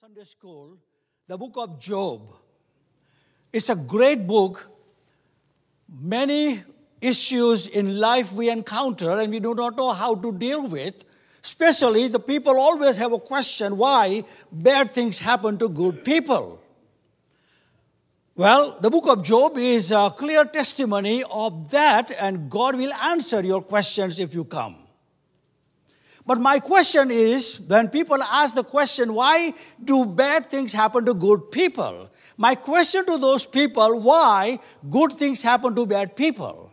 Sunday School, the book of Job. It's a great book. Many issues in life we encounter and we do not know how to deal with. Especially the people always have a question why bad things happen to good people. Well, the book of Job is a clear testimony of that, and God will answer your questions if you come. But my question is when people ask the question, why do bad things happen to good people? My question to those people, why good things happen to bad people?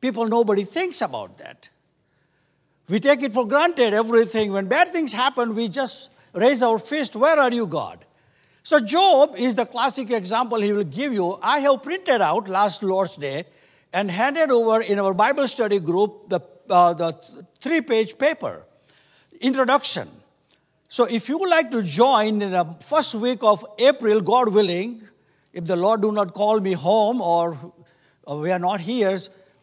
People, nobody thinks about that. We take it for granted, everything. When bad things happen, we just raise our fist, Where are you, God? So, Job is the classic example he will give you. I have printed out last Lord's Day and handed over in our Bible study group the uh, the three page paper, introduction. So if you would like to join in the first week of April, God willing, if the Lord do not call me home or, we are not here,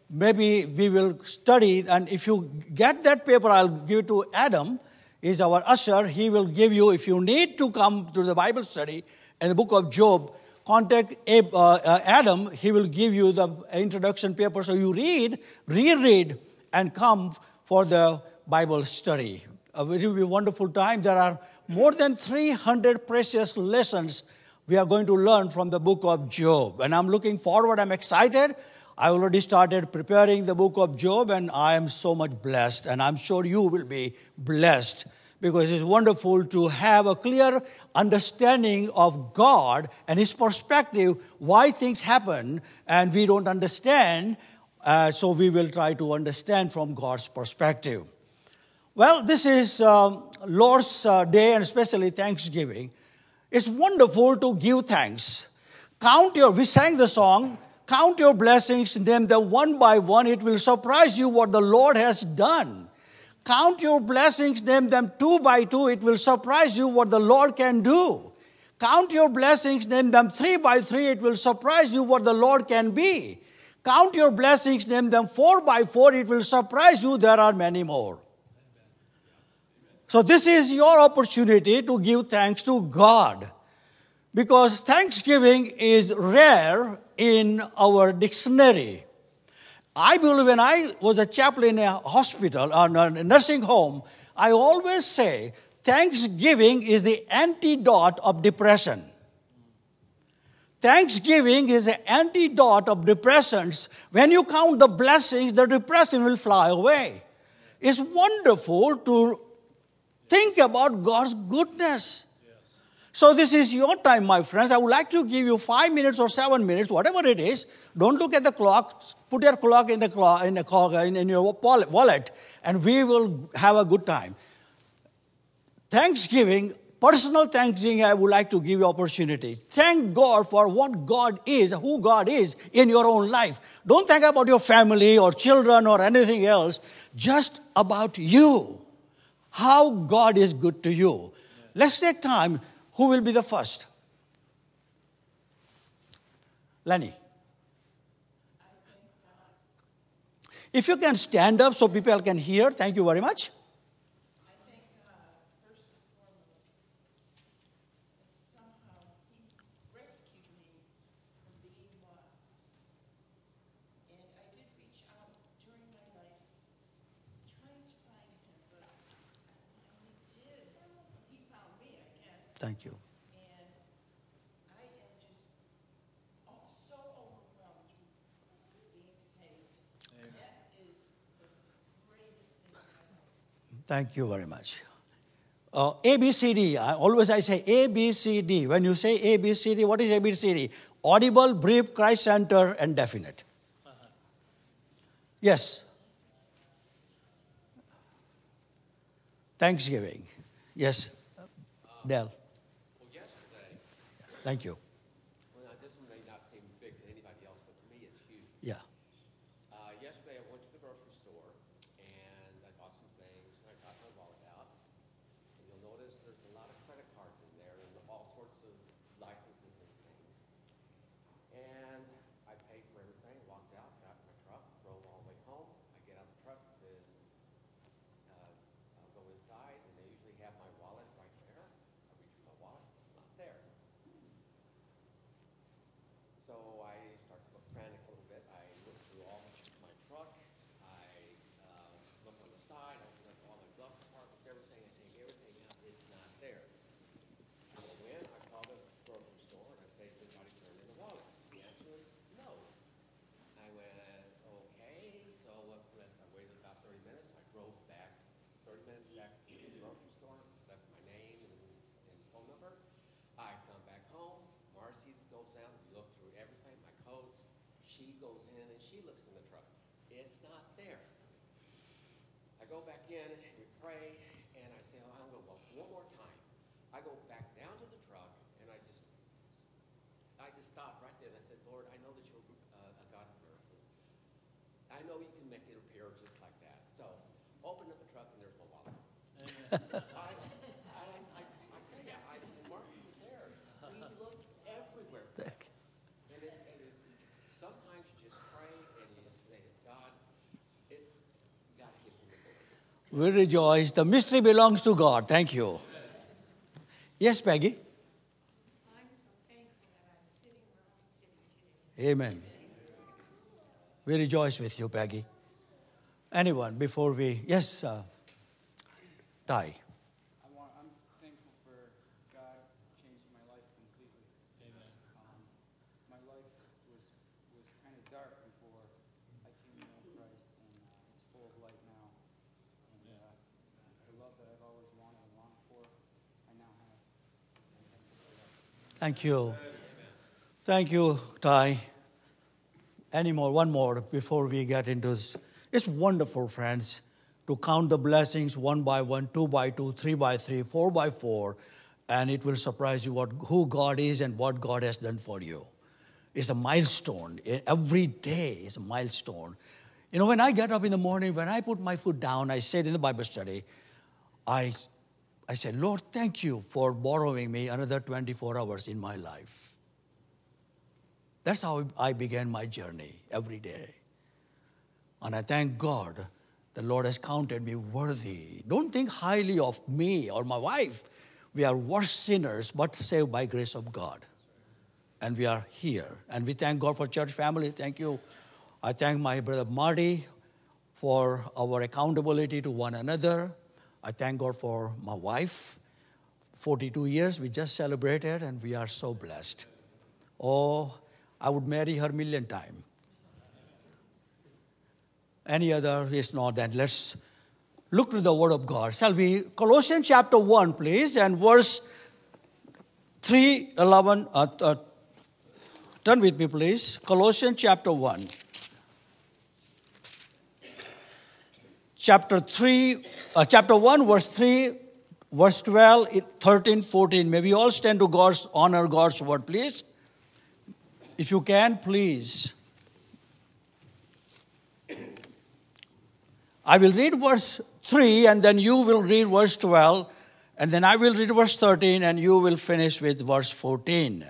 maybe we will study. And if you get that paper, I'll give to Adam. He's our usher. He will give you, if you need to come to the Bible study and the book of Job, contact uh, uh, Adam. He will give you the introduction paper. So you read, reread, and come for the Bible study. It will be a wonderful time. There are more than 300 precious lessons we are going to learn from the book of Job. And I'm looking forward, I'm excited. I already started preparing the book of Job, and I am so much blessed. And I'm sure you will be blessed because it's wonderful to have a clear understanding of God and His perspective, why things happen, and we don't understand. Uh, so we will try to understand from God's perspective. Well, this is um, Lord's uh, Day and especially Thanksgiving. It's wonderful to give thanks. Count your, we sang the song, count your blessings, name them one by one. It will surprise you what the Lord has done. Count your blessings, name them two by two. It will surprise you what the Lord can do. Count your blessings, name them three by three. It will surprise you what the Lord can be. Count your blessings, name them four by four. It will surprise you, there are many more. So, this is your opportunity to give thanks to God. Because thanksgiving is rare in our dictionary. I believe when I was a chaplain in a hospital uh, or a nursing home, I always say thanksgiving is the antidote of depression. Thanksgiving is an antidote of depressions. When you count the blessings, the depression will fly away. It's wonderful to think about God's goodness. So, this is your time, my friends. I would like to give you five minutes or seven minutes, whatever it is. Don't look at the clock. Put your clock in the clock, in, the, in, in your wallet, and we will have a good time. Thanksgiving personal thanksgiving i would like to give you opportunity. Thank god for what god is who god is in your own life. Don't think about your family or children or anything else just about you. How god is good to you. Let's take time. Who will be the first? Lenny. If you can stand up so people can hear thank you very much Thank you. Thank you very much. Uh, ABCD, I, always I say ABCD. When you say ABCD, what is ABCD? Audible, brief, Christ center, and definite. Yes. Thanksgiving. Yes. Dell. Thank you. Well, now, this one may not seem big to anybody else, but to me it's huge. Yeah. Uh, yesterday I went to the grocery store and I bought some things and I got my wallet out. And you'll notice there's a lot of credit cards in there and all sorts of licenses and things. And I paid for everything, walked out, got in my truck, drove all the way home. I get out of the truck and uh, I'll go inside and they usually have my wallet right there. she goes in and she looks in the truck. It's not there. I go back in, we pray, and I say, oh, I'm going to walk one more time. I go back down to the truck, and I just, I just stopped right there, and I said, Lord, I know that you're uh, a God of miracles. I know you can make it appear just like that. So, open up the truck, and there's my wallet. I, I, I, I tell you, I, and Mark was there. We looked everywhere. for it. And, it, and it, sometimes you just pray and you just say, God, it, God's giving me the glory. We rejoice. The mystery belongs to God. Thank you. Yes, Peggy? Amen. We rejoice with you, Peggy. Anyone before we. Yes, uh. I want, I'm thankful for God changing my life completely. Amen. Um, my life was was kind of dark before I came to know Christ, and uh, it's full of light now. And uh, the love that I've always wanted and longed for, I now have. I'm thankful for that. Thank you. Thank you, Ty. Any more? One more before we get into this. It's wonderful, friends, to count the blessings one by one, two by two, three by three, four by four, and it will surprise you what, who God is and what God has done for you. It's a milestone. Every day is a milestone. You know, when I get up in the morning, when I put my foot down, I said in the Bible study, I, I said, Lord, thank you for borrowing me another 24 hours in my life. That's how I began my journey every day. And I thank God the Lord has counted me worthy. Don't think highly of me or my wife. We are worse sinners, but saved by grace of God. And we are here. And we thank God for church family. Thank you. I thank my brother Marty for our accountability to one another. I thank God for my wife. 42 years we just celebrated, and we are so blessed. Oh, I would marry her million times. Any other is not that. Let's look to the Word of God. Shall we? Colossians chapter 1, please, and verse 3, 11. Uh, uh, turn with me, please. Colossians chapter 1. Chapter 3, uh, chapter 1, verse 3, verse 12, 13, 14. May we all stand to God's honor, God's word, please. If you can, please. I will read verse 3 and then you will read verse 12 and then I will read verse 13 and you will finish with verse 14.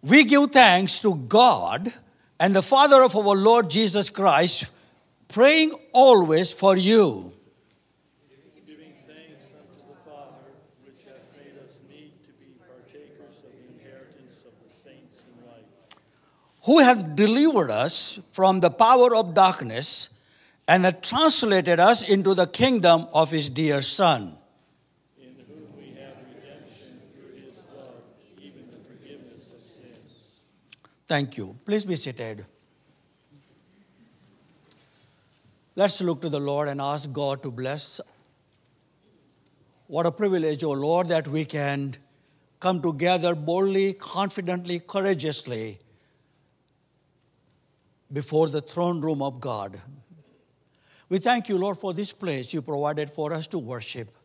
We give thanks to God and the Father of our Lord Jesus Christ, praying always for you. giving thanks unto the Father, which hath made us meet to be partakers of the inheritance of the saints in light, who have delivered us from the power of darkness and have translated us into the kingdom of his dear Son. in whom we have redemption through his blood, even the forgiveness of sins. Thank you. Please be seated. Let's look to the Lord and ask God to bless. What a privilege, O Lord, that we can come together boldly, confidently, courageously before the throne room of God. We thank you, Lord, for this place you provided for us to worship.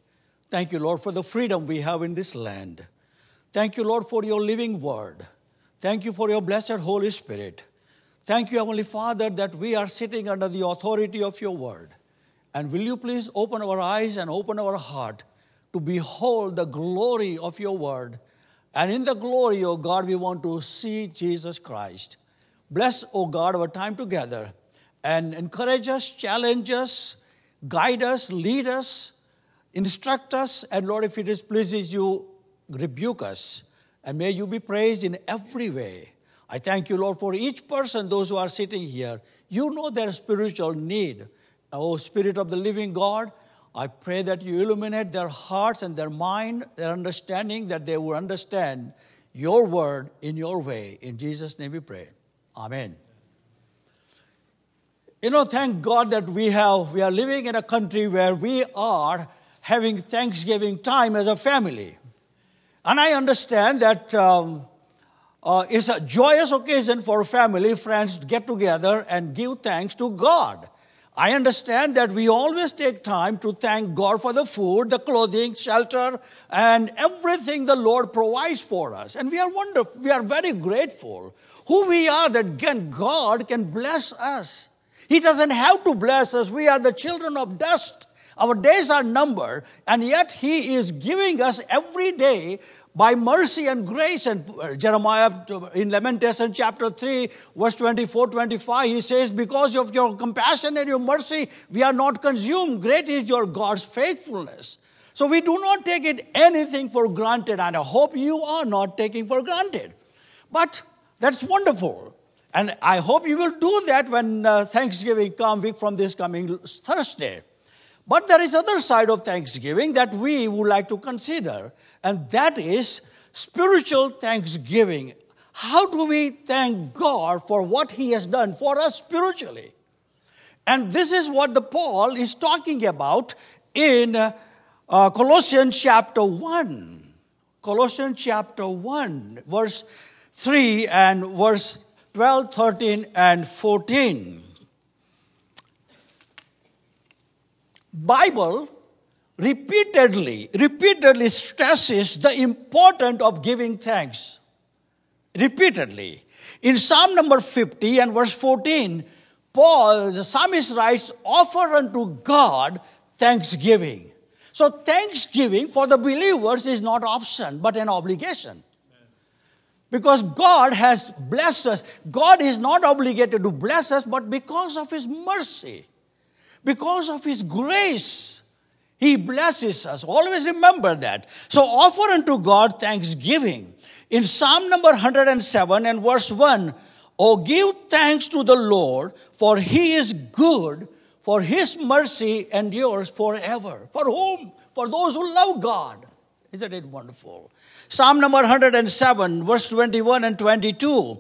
Thank you, Lord, for the freedom we have in this land. Thank you, Lord, for your living word. Thank you for your blessed Holy Spirit. Thank you, Heavenly Father, that we are sitting under the authority of your word. And will you please open our eyes and open our heart to behold the glory of your word? And in the glory, O God, we want to see Jesus Christ. Bless, O God, our time together and encourage us, challenge us, guide us, lead us, instruct us, and Lord, if it is pleases you, rebuke us. And may you be praised in every way. I thank you, Lord, for each person, those who are sitting here. You know their spiritual need. Oh, Spirit of the living God, I pray that you illuminate their hearts and their mind, their understanding, that they will understand your word in your way. In Jesus' name we pray. Amen. You know, thank God that we have we are living in a country where we are having Thanksgiving time as a family. And I understand that um, uh, is a joyous occasion for family, friends to get together and give thanks to God. I understand that we always take time to thank God for the food, the clothing, shelter, and everything the Lord provides for us. And we are wonderful, we are very grateful who we are that again God can bless us. He doesn't have to bless us. We are the children of dust. Our days are numbered, and yet He is giving us every day by mercy and grace. And uh, Jeremiah in Lamentation chapter 3, verse 24 25, he says, Because of your compassion and your mercy, we are not consumed. Great is your God's faithfulness. So we do not take it anything for granted, and I hope you are not taking for granted. But that's wonderful. And I hope you will do that when uh, Thanksgiving comes from this coming Thursday. But there is other side of Thanksgiving that we would like to consider, and that is spiritual thanksgiving. How do we thank God for what He has done for us spiritually? And this is what the Paul is talking about in uh, uh, Colossians chapter 1. Colossians chapter 1, verse 3 and verse 12, 13, and 14. Bible repeatedly, repeatedly stresses the importance of giving thanks. Repeatedly. In Psalm number 50 and verse 14, Paul, the psalmist writes, offer unto God thanksgiving. So thanksgiving for the believers is not option, but an obligation. Because God has blessed us. God is not obligated to bless us, but because of His mercy, because of His grace, He blesses us. Always remember that. So offer unto God thanksgiving. In Psalm number 107 and verse 1, Oh, give thanks to the Lord, for He is good, for His mercy endures forever. For whom? For those who love God. Isn't it wonderful? Psalm number 107, verse 21 and 22.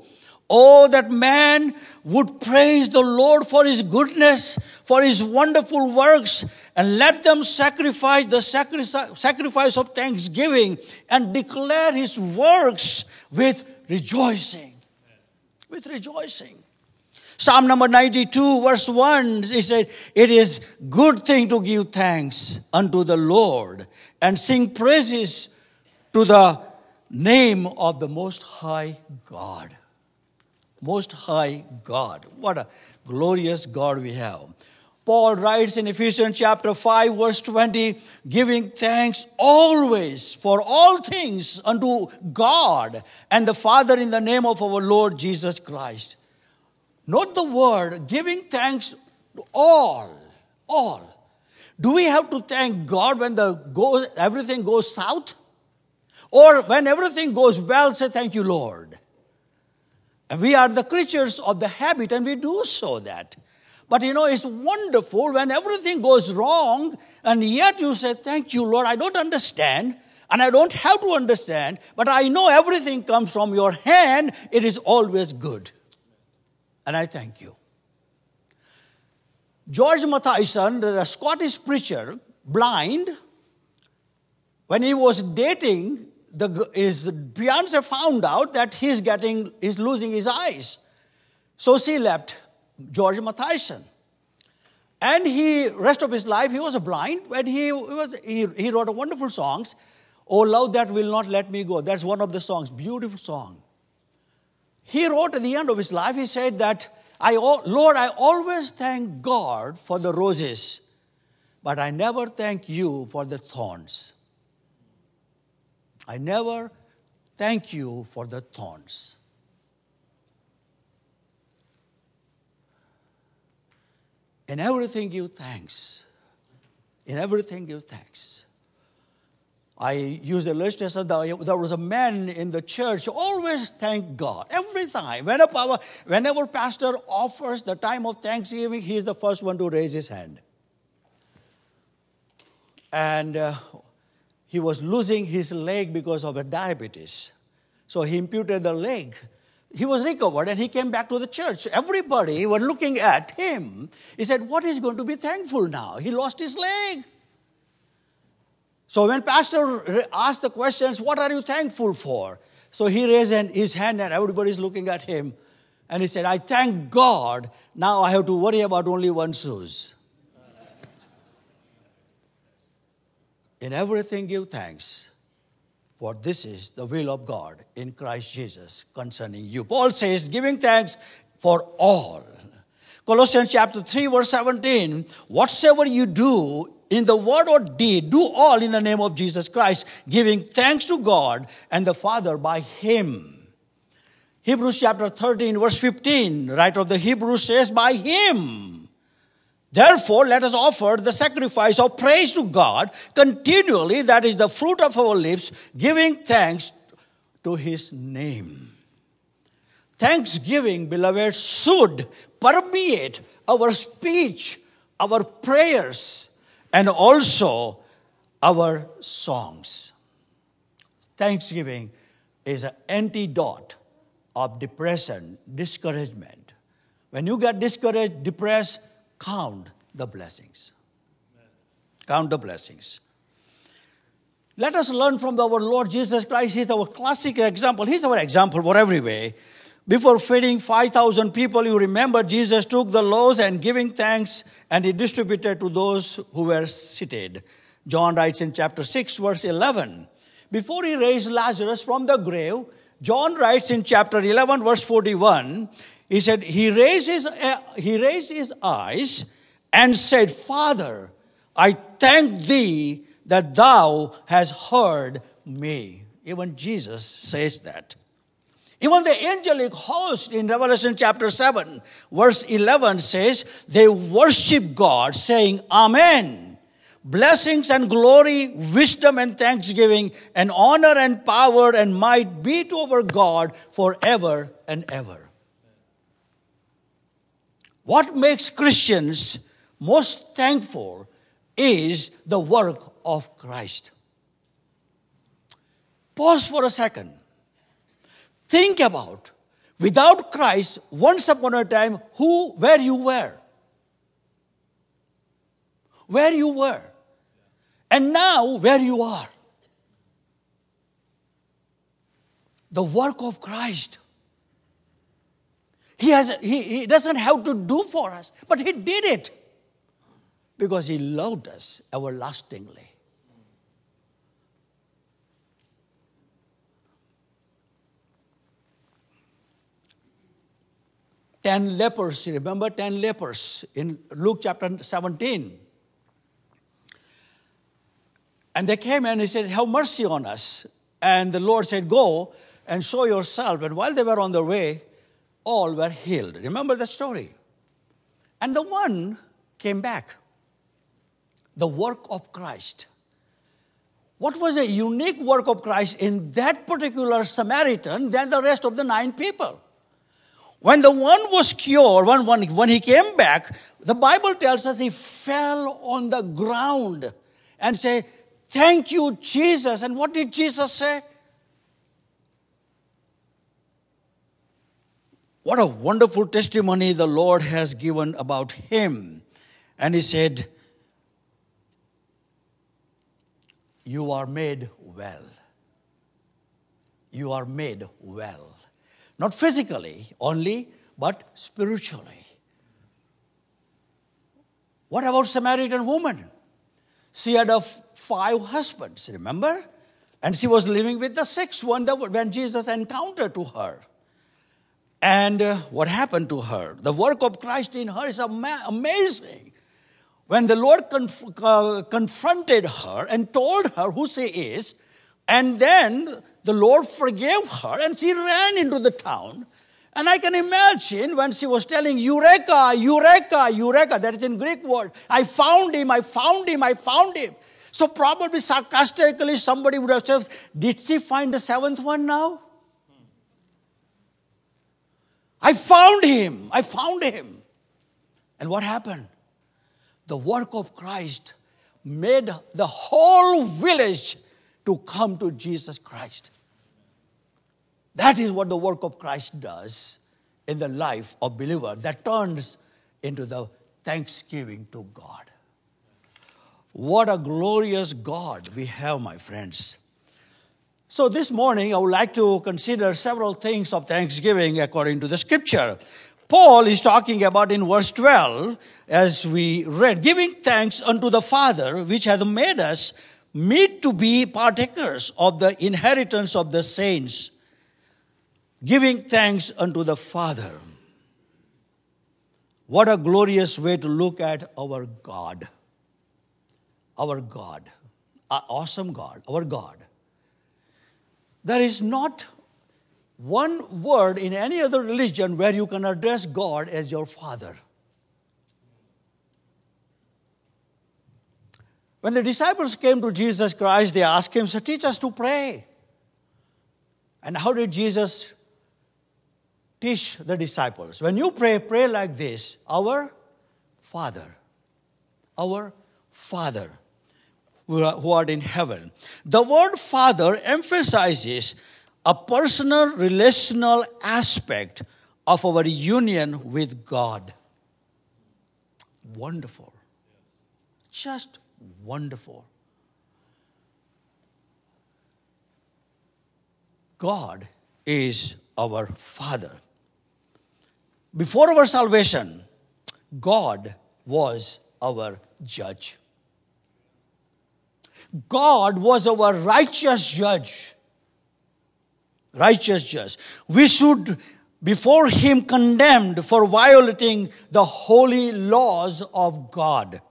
Oh, that man would praise the Lord for his goodness, for his wonderful works, and let them sacrifice the sacrifice of thanksgiving and declare his works with rejoicing. With rejoicing. Psalm number 92, verse 1, he said, It is good thing to give thanks unto the Lord and sing praises to the name of the Most High God. Most High God. What a glorious God we have. Paul writes in Ephesians chapter 5, verse 20, giving thanks always for all things unto God and the Father in the name of our Lord Jesus Christ. Note the word giving thanks to all. All. Do we have to thank God when the go, everything goes south? Or when everything goes well, say, Thank you, Lord. And we are the creatures of the habit, and we do so that. But you know, it's wonderful when everything goes wrong, and yet you say, Thank you, Lord. I don't understand, and I don't have to understand, but I know everything comes from your hand. It is always good. And I thank you. George Matheson, the Scottish preacher, blind, when he was dating the, his fiance found out that he's getting, he's losing his eyes. So she left George Matheson. And he, rest of his life, he was blind, and he, was, he, he wrote wonderful songs. Oh, love that will not let me go. That's one of the songs, beautiful song. He wrote at the end of his life, he said that, I, Lord, I always thank God for the roses, but I never thank you for the thorns. I never thank you for the thorns. In everything, give thanks. In everything, give thanks. I use the illustration that there was a man in the church always thank God every time. Whenever, whenever pastor offers the time of thanksgiving, he is the first one to raise his hand. And uh, he was losing his leg because of a diabetes. So he imputed the leg. He was recovered and he came back to the church. Everybody were looking at him. He said, What is going to be thankful now? He lost his leg. So when pastor asked the questions, what are you thankful for? So he raised his hand and everybody's looking at him. And he said, I thank God now I have to worry about only one shoes. In everything give thanks, for this is the will of God in Christ Jesus concerning you. Paul says, giving thanks for all. Colossians chapter 3, verse 17, whatsoever you do in the word or deed, do all in the name of Jesus Christ, giving thanks to God and the Father by Him. Hebrews chapter 13, verse 15, writer of the Hebrews says, by Him Therefore, let us offer the sacrifice of praise to God continually, that is the fruit of our lips, giving thanks to His name. Thanksgiving, beloved, should permeate our speech, our prayers, and also our songs. Thanksgiving is an antidote of depression, discouragement. When you get discouraged, depressed, count the blessings. Count the blessings. Let us learn from our Lord Jesus Christ. He's our classic example. He's our example for every way. Before feeding 5,000 people, you remember Jesus took the loaves and giving thanks and he distributed to those who were seated. John writes in chapter 6, verse 11. Before he raised Lazarus from the grave, John writes in chapter 11, verse 41, he said, he raised his, uh, he raised his eyes and said, Father, I thank thee that thou hast heard me. Even Jesus says that. Even the angelic host in Revelation chapter 7, verse 11 says, They worship God, saying, Amen. Blessings and glory, wisdom and thanksgiving, and honor and power and might be to our God forever and ever. What makes Christians most thankful is the work of Christ. Pause for a second. Think about without Christ, once upon a time, who, where you were. Where you were. And now, where you are. The work of Christ. He, has, he, he doesn't have to do for us, but He did it because He loved us everlastingly. Ten lepers, remember ten lepers in Luke chapter 17. And they came and he said, Have mercy on us. And the Lord said, Go and show yourself. And while they were on their way, all were healed. Remember the story? And the one came back. The work of Christ. What was a unique work of Christ in that particular Samaritan than the rest of the nine people? When the one was cured, when, when, when he came back, the Bible tells us he fell on the ground and said, Thank you, Jesus. And what did Jesus say? What a wonderful testimony the Lord has given about him. And he said, You are made well. You are made well. Not physically only, but spiritually. What about Samaritan woman? She had five husbands, remember? And she was living with the sixth one when Jesus encountered to her. And uh, what happened to her? The work of Christ in her is amazing. When the Lord conf- uh, confronted her and told her who she is, and then the Lord forgave her and she ran into the town. And I can imagine when she was telling, Eureka, Eureka, Eureka, that is in Greek word. I found him, I found him, I found him. So probably sarcastically somebody would have said, Did she find the seventh one now? I found him. I found him. And what happened? The work of Christ made the whole village to come to Jesus Christ. That is what the work of Christ does in the life of believer that turns into the thanksgiving to God. What a glorious God we have, my friends. So, this morning, I would like to consider several things of thanksgiving according to the scripture. Paul is talking about in verse 12, as we read, giving thanks unto the Father, which hath made us meet to be partakers of the inheritance of the saints. Giving thanks unto the Father. What a glorious way to look at our God. Our God. Our awesome God. Our God. There is not one word in any other religion where you can address God as your Father. When the disciples came to Jesus Christ, they asked him, so Teach us to pray. And how did Jesus teach the disciples? When you pray, pray like this Our Father, our Father who are in heaven. The word Father emphasizes a personal relational aspect of our union with God. Wonderful. Just wonderful. God is our Father. Before our salvation, God was our judge. God was our righteous judge. Righteous judge. We should, before Him, condemned for violating the holy laws of God.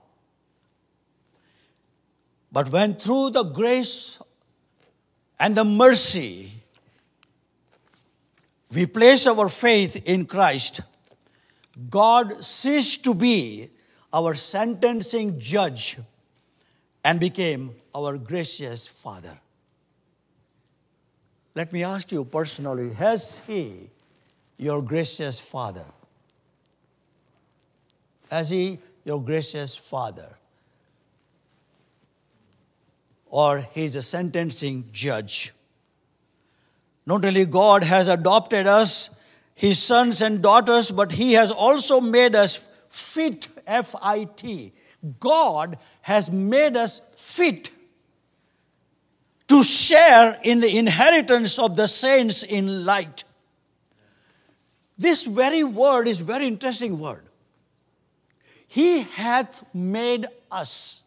But when through the grace and the mercy we place our faith in Christ, God ceased to be our sentencing judge and became our gracious Father. Let me ask you personally Has He your gracious Father? Has He your gracious Father? Or He's a sentencing judge? Not only God has adopted us, His sons and daughters, but He has also made us fit, F I T. God has made us fit to share in the inheritance of the saints in light. This very word is very interesting word. He hath made us.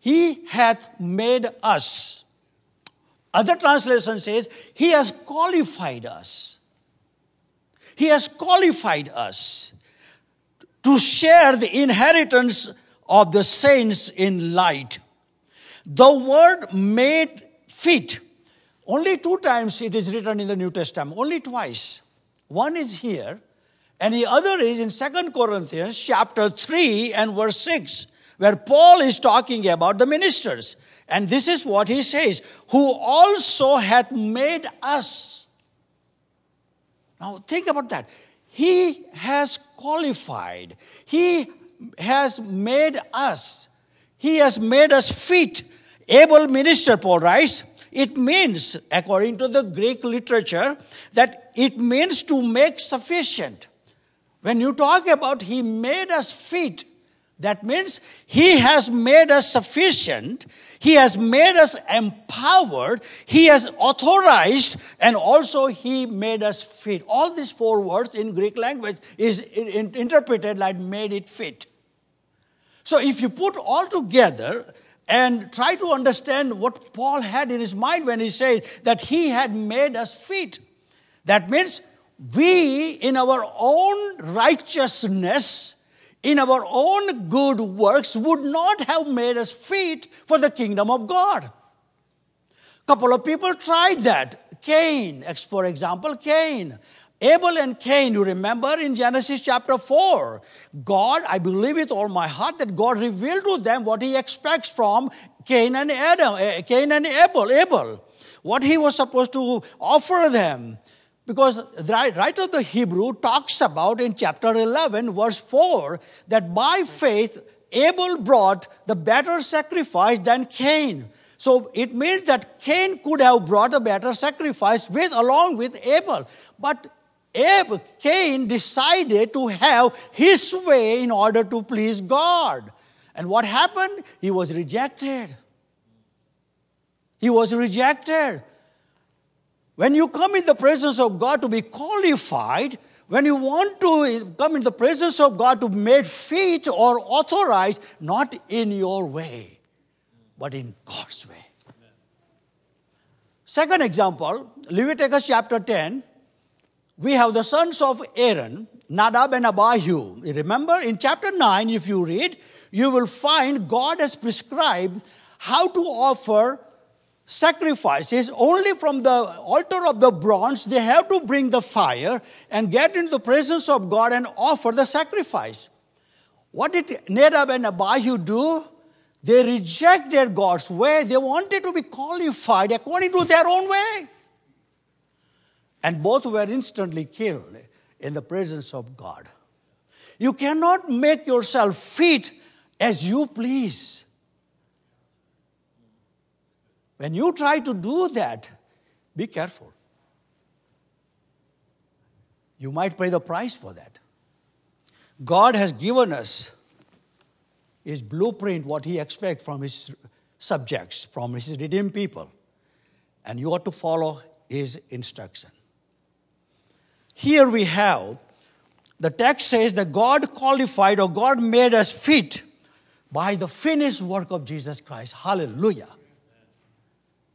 He hath made us. Other translation says, He has qualified us. He has qualified us to share the inheritance of the saints in light. The word made fit, only two times it is written in the New Testament, only twice. One is here, and the other is in Second Corinthians chapter 3 and verse 6, where Paul is talking about the ministers. And this is what he says, who also hath made us. Now think about that. He has qualified. He has made us. He has made us fit able minister, Paul writes, it means, according to the Greek literature, that it means to make sufficient. When you talk about He made us fit, that means He has made us sufficient, He has made us empowered, He has authorized, and also He made us fit. All these four words in Greek language is interpreted like made it fit. So if you put all together, and try to understand what Paul had in his mind when he said that he had made us fit. That means we, in our own righteousness, in our own good works, would not have made us fit for the kingdom of God. Couple of people tried that. Cain, for example, Cain. Abel and Cain, you remember in Genesis chapter 4, God, I believe with all my heart that God revealed to them what he expects from Cain and Adam, eh, Cain and Abel, Abel, what he was supposed to offer them. Because the writer of the Hebrew talks about in chapter 11, verse 4, that by faith Abel brought the better sacrifice than Cain. So it means that Cain could have brought a better sacrifice with along with Abel. But Abel, Cain decided to have his way in order to please God. And what happened? He was rejected. He was rejected. When you come in the presence of God to be qualified, when you want to come in the presence of God to be made fit or authorized, not in your way, but in God's way. Second example, Leviticus chapter 10, we have the sons of Aaron, Nadab and Abihu. Remember, in chapter 9, if you read, you will find God has prescribed how to offer sacrifices only from the altar of the bronze they have to bring the fire and get into the presence of god and offer the sacrifice. What did nadab and abihu do? They rejected god's way. They wanted to be qualified according to their own way. And both were instantly killed in the presence of god. You cannot make yourself fit as you please when you try to do that, be careful. You might pay the price for that. God has given us his blueprint, what he expects from his subjects, from his redeemed people. And you ought to follow his instruction. Here we have the text says that God qualified or God made us fit by the finished work of Jesus Christ. Hallelujah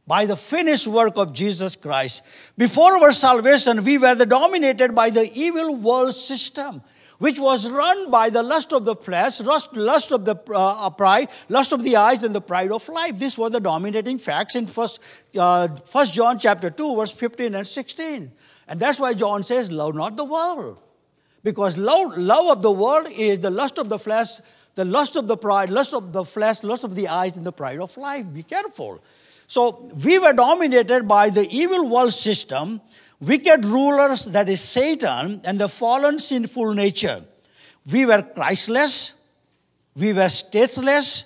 by the finished work of Jesus Christ. Before our salvation, we were dominated by the evil world system, which was run by the lust of the flesh, lust, lust of the uh, pride, lust of the eyes, and the pride of life. This was the dominating facts in First, uh, First John chapter 2, verse 15 and 16. And that's why John says, love not the world. Because love, love of the world is the lust of the flesh, the lust of the pride, lust of the flesh, lust of the eyes, and the pride of life. Be careful. So we were dominated by the evil world system, wicked rulers, that is Satan, and the fallen sinful nature. We were Christless, we were stateless,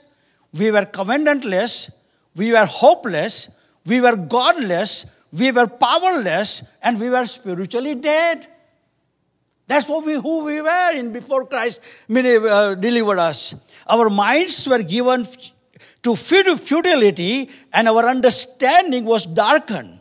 we were covenantless, we were hopeless, we were godless, we were powerless, and we were spiritually dead. That's what we, who we were in before Christ uh, delivered us. Our minds were given to futility and our understanding was darkened.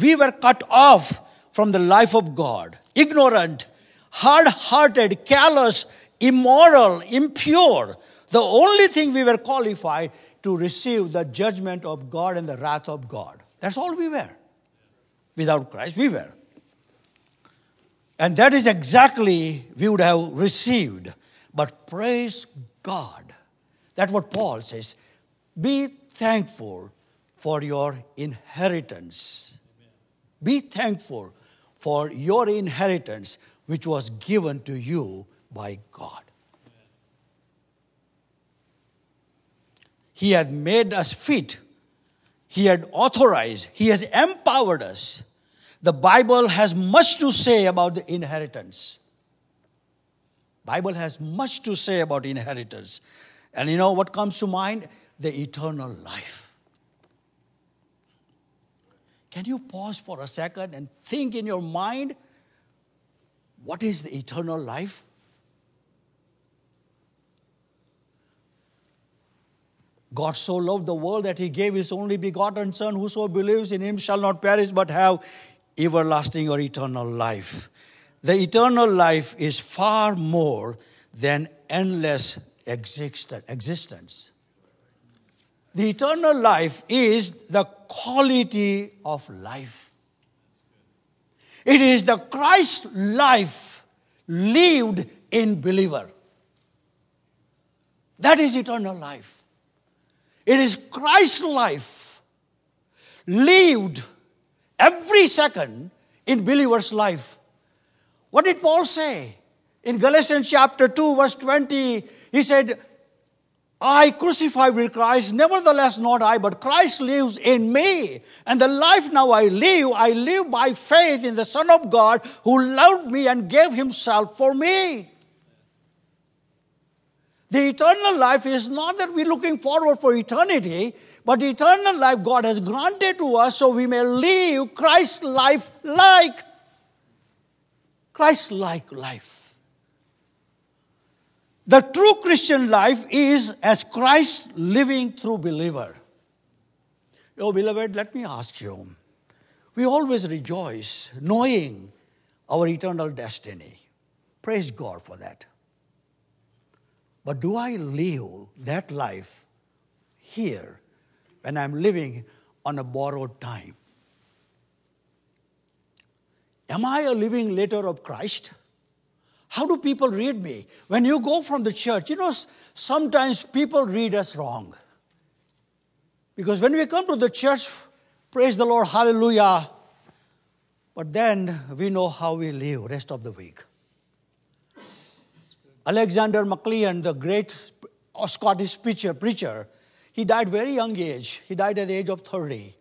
We were cut off from the life of God, ignorant, hard hearted, callous, immoral, impure. The only thing we were qualified to receive the judgment of God and the wrath of God. That's all we were. Without Christ, we were. And that is exactly we would have received. But praise God. That's what Paul says. Be thankful for your inheritance. Be thankful for your inheritance, which was given to you by God. He had made us fit. He had authorized. He has empowered us. The Bible has much to say about the inheritance. Bible has much to say about inheritance. And you know what comes to mind? The eternal life. Can you pause for a second and think in your mind what is the eternal life? God so loved the world that he gave his only begotten Son, whoso believes in him shall not perish but have everlasting or eternal life. The eternal life is far more than endless existence. The eternal life is the quality of life. It is the Christ life lived in believer. That is eternal life. It is Christ life lived every second in believer's life. What did Paul say? In Galatians chapter 2, verse 20, he said, I crucified with Christ, nevertheless not I, but Christ lives in me. And the life now I live, I live by faith in the Son of God who loved me and gave himself for me. The eternal life is not that we're looking forward for eternity, but eternal life God has granted to us so we may live Christ life like. Christ like life. The true Christian life is as Christ living through believer. Oh, beloved, let me ask you. We always rejoice knowing our eternal destiny. Praise God for that. But do I live that life here when I'm living on a borrowed time? Am I a living letter of Christ? How do people read me? When you go from the church, you know, sometimes people read us wrong. Because when we come to the church, praise the Lord, hallelujah, but then we know how we live rest of the week. Alexander MacLean, the great uh, Scottish preacher, preacher, he died very young age. He died at the age of 30.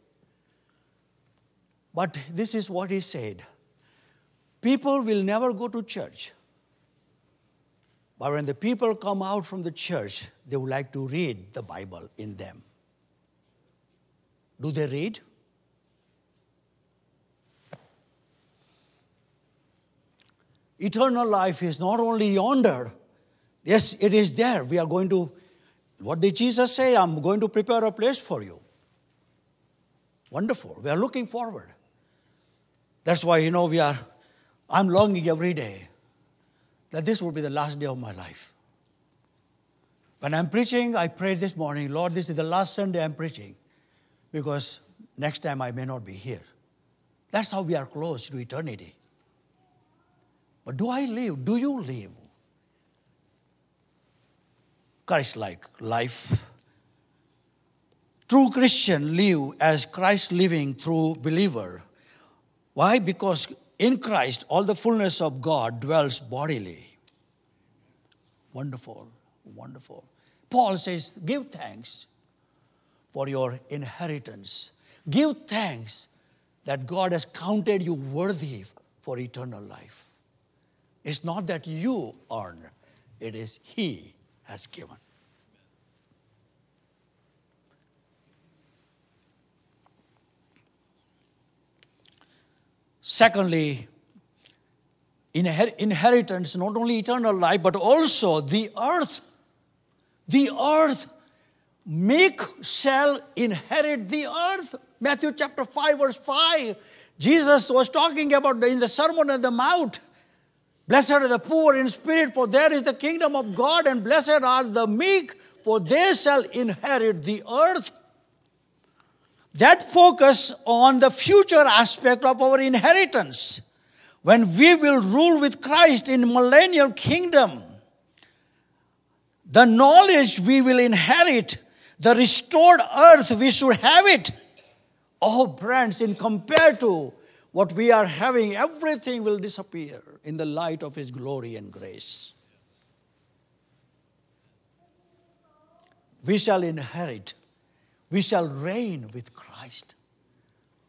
But this is what he said. People will never go to church. But when the people come out from the church, they would like to read the Bible in them. Do they read? Eternal life is not only yonder. Yes, it is there. We are going to, what did Jesus say? I'm going to prepare a place for you. Wonderful. We are looking forward. That's why, you know, we are, I'm longing every day that this will be the last day of my life. When I'm preaching, I prayed this morning, Lord, this is the last Sunday I'm preaching because next time I may not be here. That's how we are close to eternity. But do I live? Do you live? Christ like life. True Christian live as Christ living through believer. Why? Because in Christ all the fullness of God dwells bodily. Wonderful, wonderful. Paul says, Give thanks for your inheritance. Give thanks that God has counted you worthy for eternal life. It's not that you earn, it is He has given. Secondly, inher- inheritance, not only eternal life, but also the earth. The earth make shall inherit the earth. Matthew chapter 5, verse 5. Jesus was talking about in the Sermon on the Mount. Blessed are the poor in spirit, for there is the kingdom of God, and blessed are the meek, for they shall inherit the earth. That focus on the future aspect of our inheritance. When we will rule with Christ in millennial kingdom, the knowledge we will inherit, the restored earth, we should have it. Oh, friends, in compared to what we are having, everything will disappear in the light of His glory and grace. We shall inherit, we shall reign with Christ.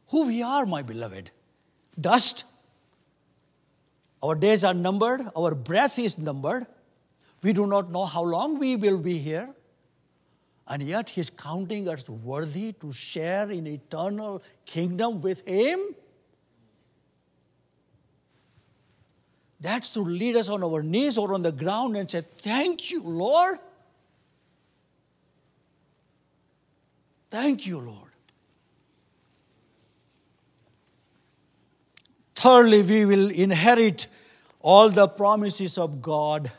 Who we are, my beloved? Dust. Our days are numbered, our breath is numbered. We do not know how long we will be here. And yet, He's counting us worthy to share in eternal kingdom with Him. That's to lead us on our knees or on the ground and say, Thank you, Lord. Thank you, Lord. Thirdly, we will inherit all the promises of God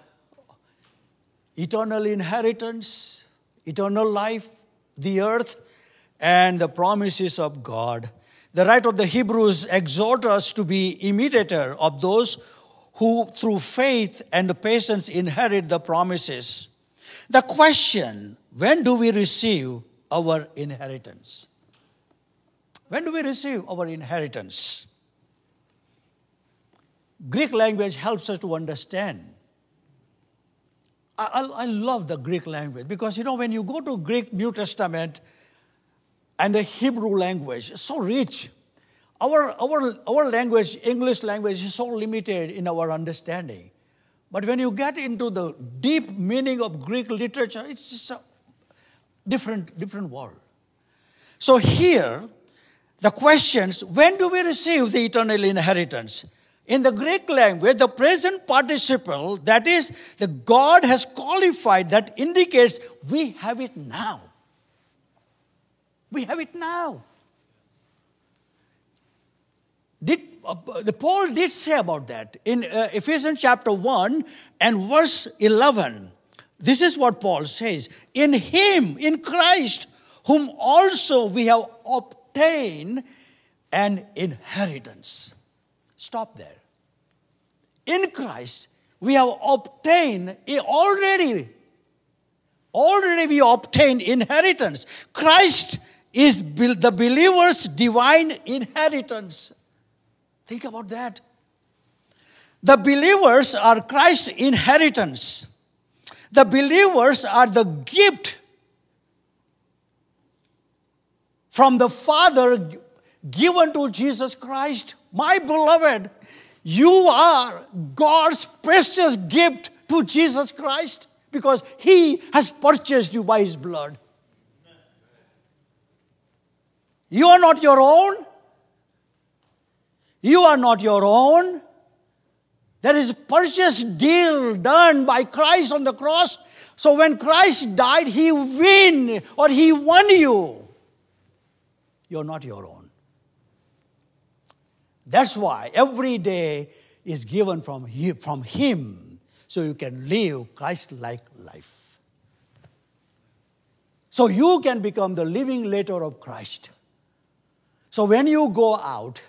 eternal inheritance, eternal life, the earth, and the promises of God. The writer of the Hebrews exhort us to be imitator of those who through faith and patience inherit the promises. The question, when do we receive our inheritance? When do we receive our inheritance? Greek language helps us to understand. I, I, love the Greek language because you know when you go to Greek New Testament and the Hebrew language, it's so rich. Our, our, our language, English language, is so limited in our understanding. But when you get into the deep meaning of Greek literature, it's just different, different world. So here, the questions when do we receive the eternal inheritance? In the Greek language, the present participle, that is, the God has qualified, that indicates we have it now. We have it now. Did, uh, the Paul did say about that in uh, Ephesians chapter 1 and verse 11. This is what Paul says In him, in Christ, whom also we have obtained an inheritance. Stop there. In Christ, we have obtained eh, already, already we obtained inheritance. Christ is the believer's divine inheritance. Think about that. The believers are Christ's inheritance. The believers are the gift from the Father given to Jesus Christ. My beloved, you are God's precious gift to Jesus Christ because He has purchased you by His blood. You are not your own. You are not your own. There is purchase deal done by Christ on the cross. So when Christ died, He win or He won you. You're not your own. That's why every day is given from him, from him so you can live Christ like life. So you can become the living letter of Christ. So when you go out,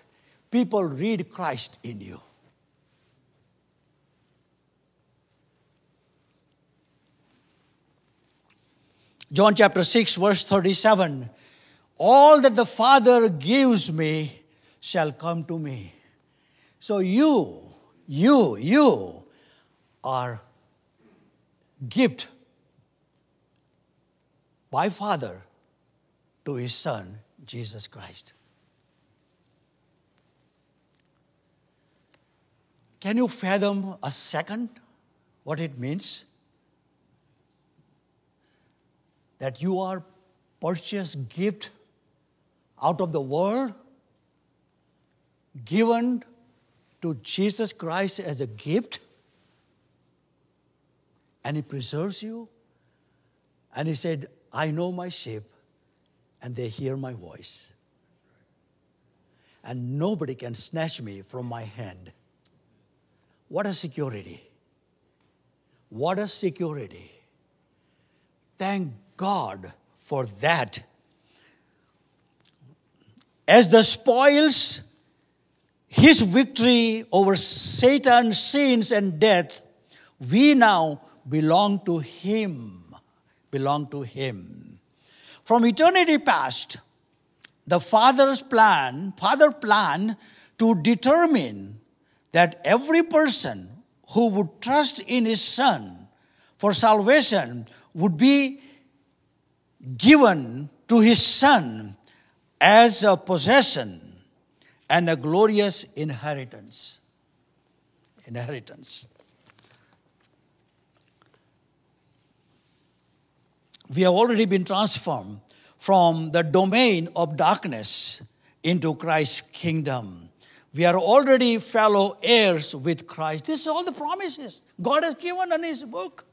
people read Christ in you. John chapter 6, verse 37 All that the Father gives me shall come to me. So you, you, you are gift by Father to his Son, Jesus Christ. Can you fathom a second what it means? That you are purchased gift out of the world, given to Jesus Christ as a gift, and He preserves you. And He said, I know my sheep, and they hear my voice. And nobody can snatch me from my hand. What a security! What a security! Thank God for that. As the spoils, his victory over Satan, sins, and death, we now belong to him. Belong to him. From eternity past, the Father's plan, Father plan to determine that every person who would trust in his Son for salvation would be given to his Son as a possession and a glorious inheritance. Inheritance. We have already been transformed from the domain of darkness into Christ's kingdom. We are already fellow heirs with Christ. This is all the promises God has given in His book.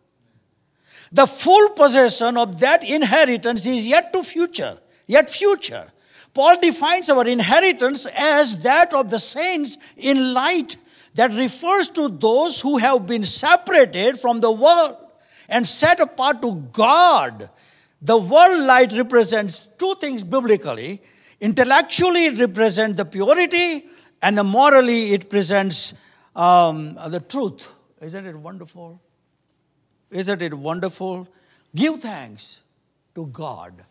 The full possession of that inheritance is yet to future, yet future. Paul defines our inheritance as that of the saints in light that refers to those who have been separated from the world and set apart to God. The world light represents two things biblically. Intellectually, it represents the purity and morally it presents um, the truth. Isn't it wonderful? Isn't it wonderful? Give thanks to God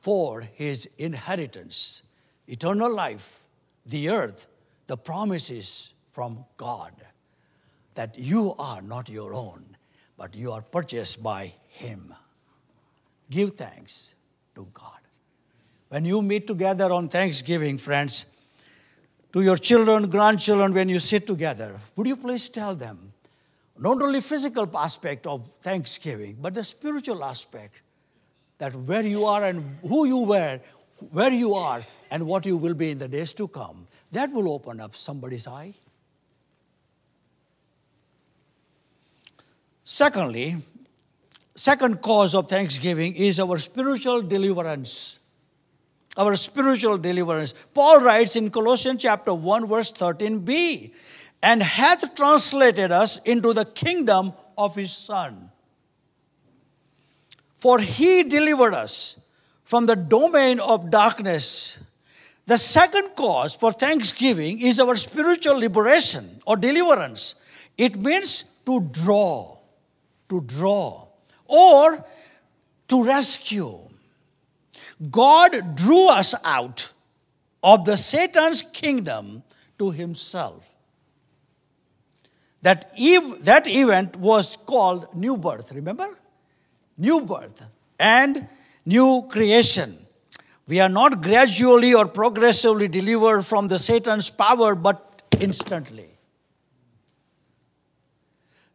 for his inheritance, eternal life, the earth, the promises from God that you are not your own, but you are purchased by him. Give thanks to God. When you meet together on Thanksgiving, friends, to your children, grandchildren, when you sit together, would you please tell them not only physical aspect of Thanksgiving, but the spiritual aspect that where you are and who you were, where you are, and what you will be in the days to come, that will open up somebody's eye. Secondly, second cause of thanksgiving is our spiritual deliverance. our spiritual deliverance. Paul writes in Colossians chapter 1, verse 13b, and hath translated us into the kingdom of his Son. For he delivered us from the domain of darkness. The second cause for thanksgiving is our spiritual liberation or deliverance. It means to draw, to draw, or to rescue. God drew us out of the Satan's kingdom to himself. That, ev- that event was called new birth, remember? New birth and new creation. We are not gradually or progressively delivered from the Satan's power, but instantly.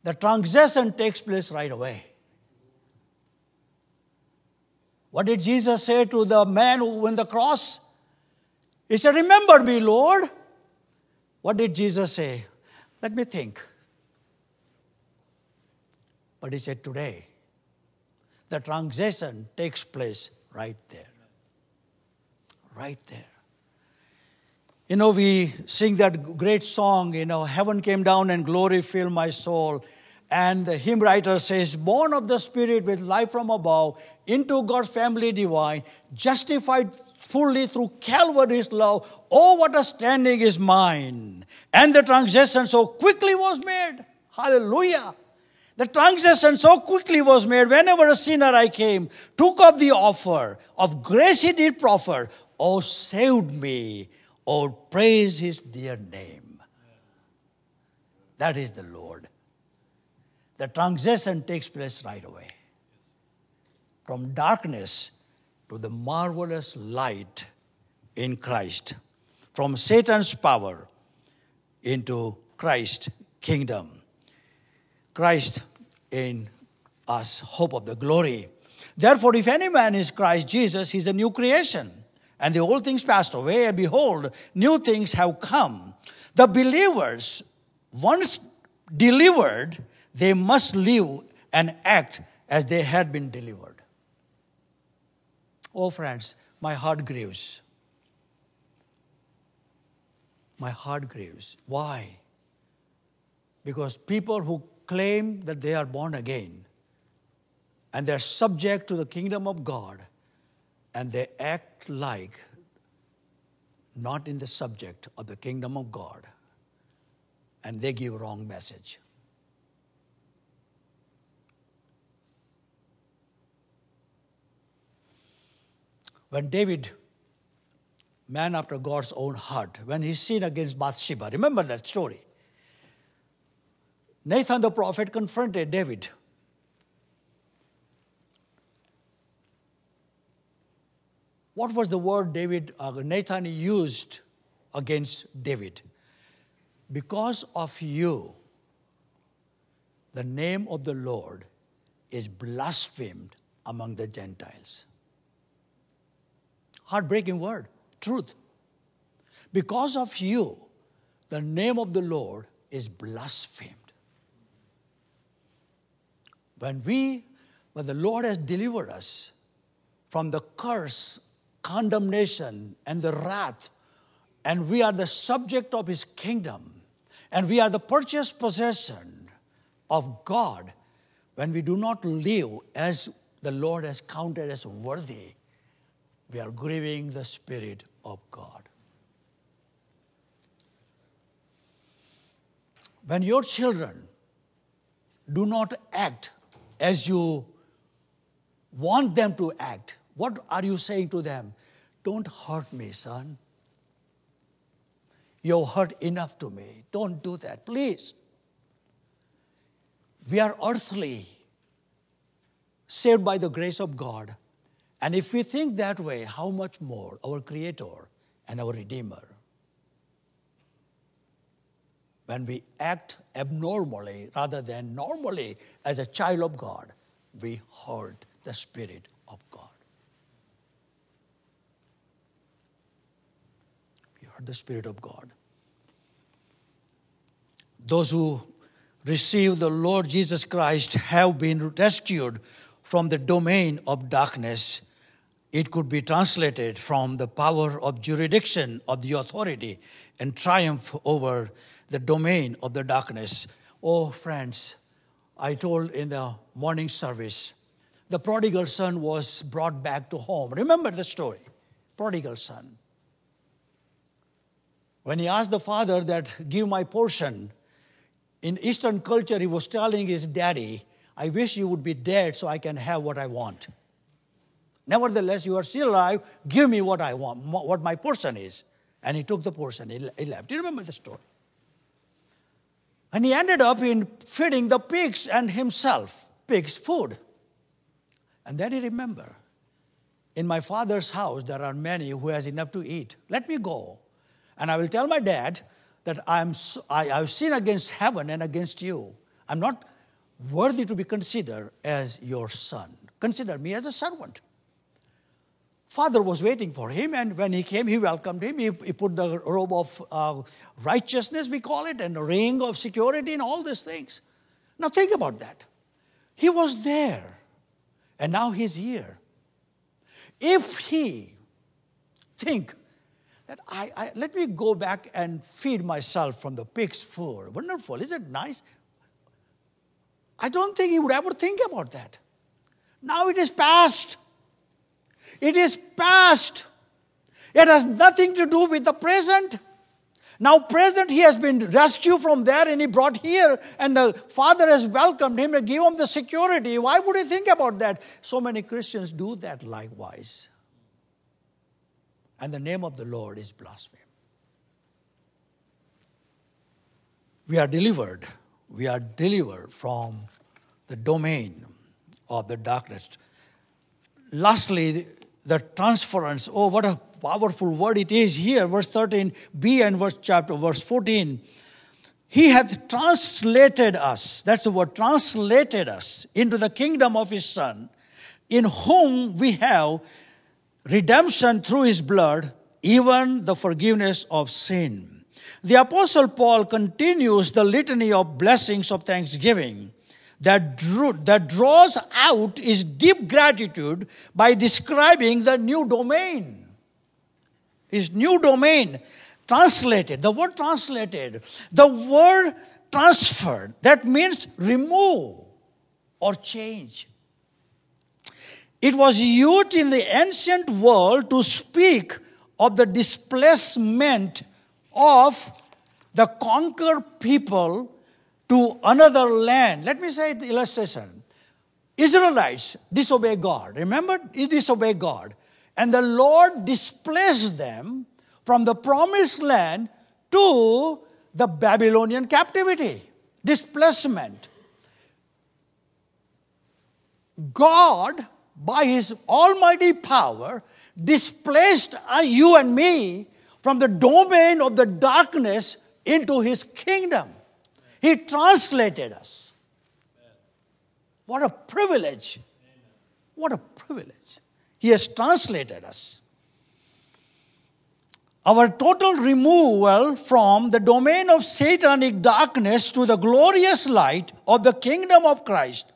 The transaction takes place right away. What did Jesus say to the man who on the cross? He said, Remember me, Lord. What did Jesus say? Let me think. But he said, Today, the transaction takes place right there. Right there. You know, we sing that great song, you know, Heaven came down and glory filled my soul. And the hymn writer says, Born of the Spirit with life from above, into God's family divine, justified fully through Calvary's love. Oh, what a standing is mine. And the transaction so quickly was made. Hallelujah. The transaction so quickly was made. Whenever a sinner I came, took up the offer of grace he did proffer. Oh, saved me. Oh, praise his dear name. That is the Lord. The transition takes place right away. From darkness to the marvelous light in Christ. From Satan's power into Christ's kingdom. Christ in us, hope of the glory. Therefore, if any man is Christ Jesus, he is a new creation. And the old things passed away, and behold, new things have come. The believers, once delivered, they must live and act as they had been delivered. Oh, friends, my heart grieves. My heart grieves. Why? Because people who claim that they are born again and they're subject to the kingdom of God and they act like not in the subject of the kingdom of God and they give wrong message. When David, man after God's own heart, when he sinned against Bathsheba, remember that story. Nathan the prophet confronted David. What was the word David uh, Nathan used against David? Because of you, the name of the Lord is blasphemed among the Gentiles. Heartbreaking word, truth. Because of you, the name of the Lord is blasphemed. When we, when the Lord has delivered us from the curse, condemnation, and the wrath, and we are the subject of His kingdom, and we are the purchased possession of God, when we do not live as the Lord has counted as worthy, we are grieving the Spirit of God. When your children do not act as you want them to act, what are you saying to them? Don't hurt me, son. You're hurt enough to me. Don't do that, please. We are earthly, saved by the grace of God. And if we think that way, how much more our Creator and our Redeemer? When we act abnormally rather than normally as a child of God, we hurt the Spirit of God. We hurt the Spirit of God. Those who receive the Lord Jesus Christ have been rescued from the domain of darkness it could be translated from the power of jurisdiction of the authority and triumph over the domain of the darkness. Oh, friends, I told in the morning service, the prodigal son was brought back to home. Remember the story prodigal son. When he asked the father that, give my portion, in Eastern culture, he was telling his daddy, I wish you would be dead so I can have what I want. Nevertheless, you are still alive. Give me what I want, what my portion is. And he took the portion, he left. Do you remember the story? And he ended up in feeding the pigs and himself, pigs' food. And then he remembered, in my father's house there are many who has enough to eat. Let me go. And I will tell my dad that I'm, I, I've sinned against heaven and against you. I'm not worthy to be considered as your son. Consider me as a servant. Father was waiting for him, and when he came, he welcomed him. He, he put the robe of uh, righteousness, we call it, and the ring of security, and all these things. Now, think about that. He was there, and now he's here. If he think that I, I, let me go back and feed myself from the pig's food. Wonderful, is it nice? I don't think he would ever think about that. Now it is past. It is past. It has nothing to do with the present. Now, present, he has been rescued from there and he brought here, and the father has welcomed him and give him the security. Why would he think about that? So many Christians do that likewise. And the name of the Lord is blasphemed. We are delivered. We are delivered from the domain of the darkness. Lastly, the transference. Oh, what a powerful word it is here, verse 13b and verse chapter, verse 14. He hath translated us, that's the word, translated us into the kingdom of his Son, in whom we have redemption through his blood, even the forgiveness of sin. The Apostle Paul continues the litany of blessings of thanksgiving that, drew, that draws out his deep gratitude by describing the new domain. His new domain, translated, the word translated, the word transferred, that means remove or change. It was used in the ancient world to speak of the displacement of the conquered people to another land. Let me say the illustration. Israelites disobey God. Remember, he disobey God. And the Lord displaced them from the promised land to the Babylonian captivity. Displacement. God, by his almighty power, displaced uh, you and me from the domain of the darkness into his kingdom. He translated us. What a privilege. What a privilege. He has translated us. Our total removal from the domain of satanic darkness to the glorious light of the kingdom of Christ.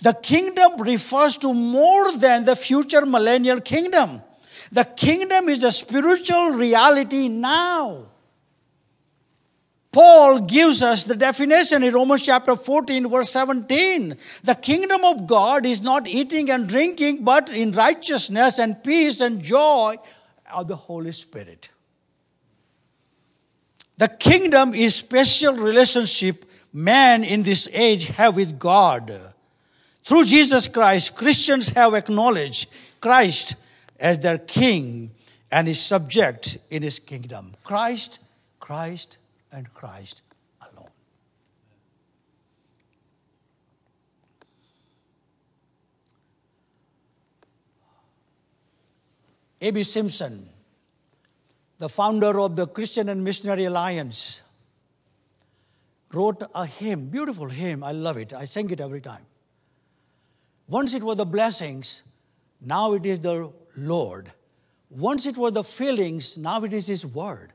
The kingdom refers to more than the future millennial kingdom. The kingdom is a spiritual reality now. Paul gives us the definition in Romans chapter 14, verse 17. The kingdom of God is not eating and drinking, but in righteousness and peace and joy of the Holy Spirit. The kingdom is special relationship man in this age have with God. Through Jesus Christ, Christians have acknowledged Christ as their king and his subject in his kingdom. Christ, Christ, and Christ alone. A.B. Simpson, the founder of the Christian and Missionary Alliance, wrote a hymn, beautiful hymn. I love it. I sing it every time. Once it was the blessings, now it is the Lord. Once it was the feelings, now it is His word.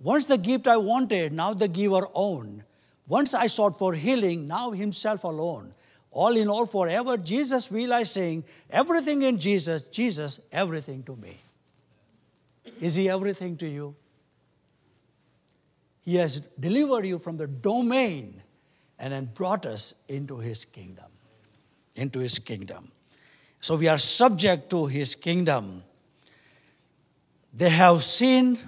Once the gift I wanted, now the giver own. Once I sought for healing, now himself alone. all in all, forever, Jesus realizing everything in Jesus, Jesus, everything to me. Is He everything to you? He has delivered you from the domain and then brought us into His kingdom. Into His kingdom. So we are subject to His kingdom. They have seen,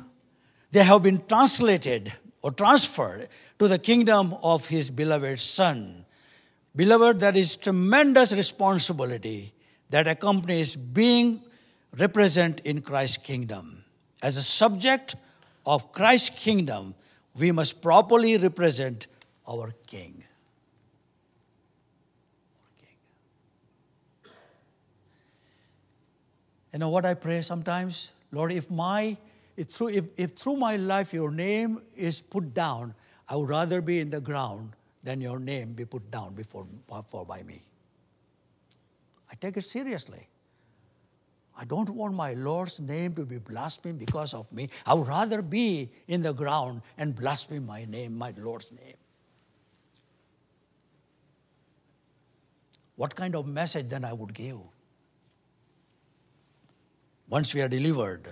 they have been translated or transferred to the kingdom of His beloved Son. Beloved, that is tremendous responsibility that accompanies being represent in Christ's kingdom. As a subject of Christ's kingdom, we must properly represent. Our King. You know what I pray sometimes? Lord, if my if through, if, if through my life your name is put down, I would rather be in the ground than your name be put down before for by me. I take it seriously. I don't want my Lord's name to be blasphemed because of me. I would rather be in the ground and blaspheme my name, my Lord's name. What kind of message then I would give? Once we are delivered,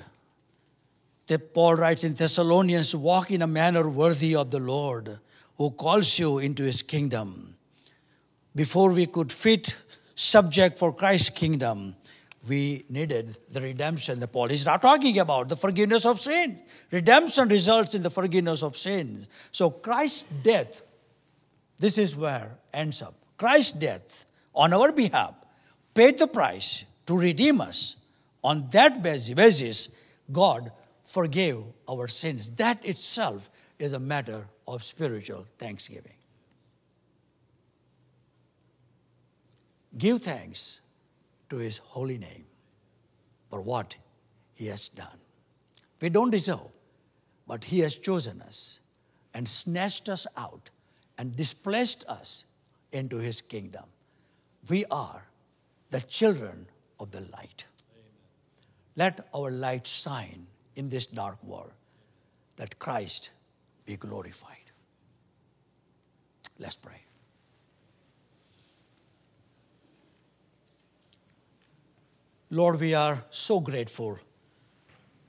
Paul writes in Thessalonians, walk in a manner worthy of the Lord who calls you into his kingdom. Before we could fit subject for Christ's kingdom, we needed the redemption that Paul is not talking about, the forgiveness of sin. Redemption results in the forgiveness of sin. So Christ's death, this is where ends up. Christ's death on our behalf paid the price to redeem us. On that basis, God forgave our sins. That itself is a matter of spiritual thanksgiving. Give thanks to his holy name for what he has done. We don't deserve, but he has chosen us and snatched us out and displaced us into his kingdom. We are the children of the light. Amen. Let our light shine in this dark world, that Christ be glorified. Let's pray. Lord, we are so grateful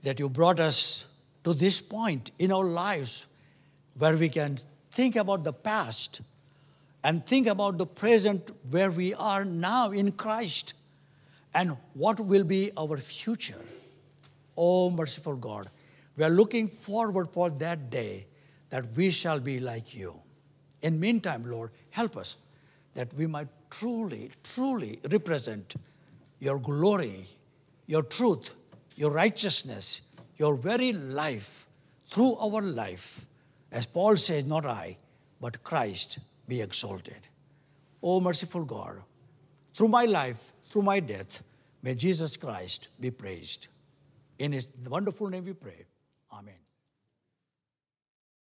that you brought us to this point in our lives where we can think about the past and think about the present where we are now in Christ and what will be our future. Oh, merciful God, we are looking forward for that day that we shall be like you. In meantime, Lord, help us that we might truly, truly represent your glory, your truth, your righteousness, your very life through our life. As Paul says, not I, but Christ be exalted. O merciful God, through my life, through my death, may Jesus Christ be praised. In his wonderful name we pray. Amen.